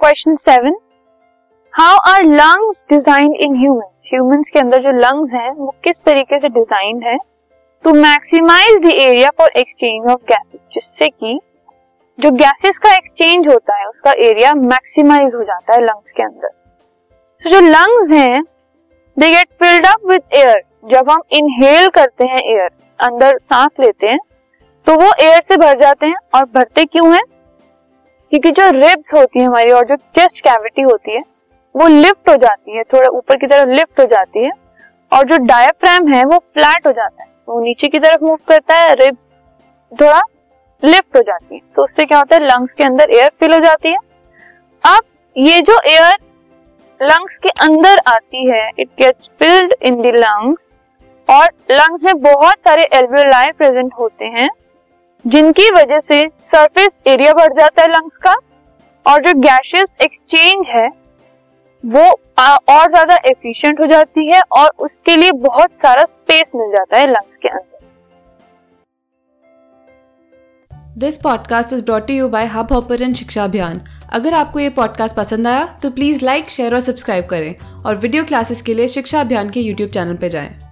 Question seven how are lungs design in humans humans के अंदर जो लंग्स हैं, वो किस तरीके से डिज़ाइन है? To maximise the area for exchange of gases जिससे कि जो गैसेस का एक्सचेंज होता है, उसका एरिया मैक्सिमाइज हो जाता है लंग्स के अंदर। तो जो लंग्स हैं they get filled up with air जब हम इनहेल करते हैं एयर अंदर सांस लेते हैं तो वो एयर से भर जाते हैं और भरते क्यों हैं? क्योंकि जो रिब्स होती है हमारी और जो चेस्ट कैविटी होती है, वो लिफ्ट हो जाती है, थोड़ा ऊपर की तरफ़ लिफ्ट हो जाती है और जो डायाफ्राम है, वो फ्लैट हो जाता है। वो नीचे की तरफ़ मूव करता है रिब्स थोड़ा लिफ्ट हो जाती है। तो उससे क्या होता है लंग्स के अंदर एयर फिल हो जाती है। अब ये जो एयर लंग्स के अंदर आती है it gets filled in the lungs और लंग्स में बहुत सारे एल्वियोलाई प्रेजेंट होते हैं। जिनकी वजह से सरफेस एरिया बढ़ जाता है लंग्स का, और जो गैशियस एक्सचेंज है, वो और ज़्यादा एफिशिएंट हो जाती है और उसके लिए बहुत सारा स्पेस मिल जाता है लंग्स के अंदर। This podcast is brought you by Hubhopper Shiksha Abhiyan अगर आपको ये पॉडकास्ट पसंद आया तो प्लीज़ लाइक शेयर और सब्सक्राइब करें। और वीडियो क्लासेस के लिए शिक्षा अभियान के यूट्यूब चैनल पर जाएँ।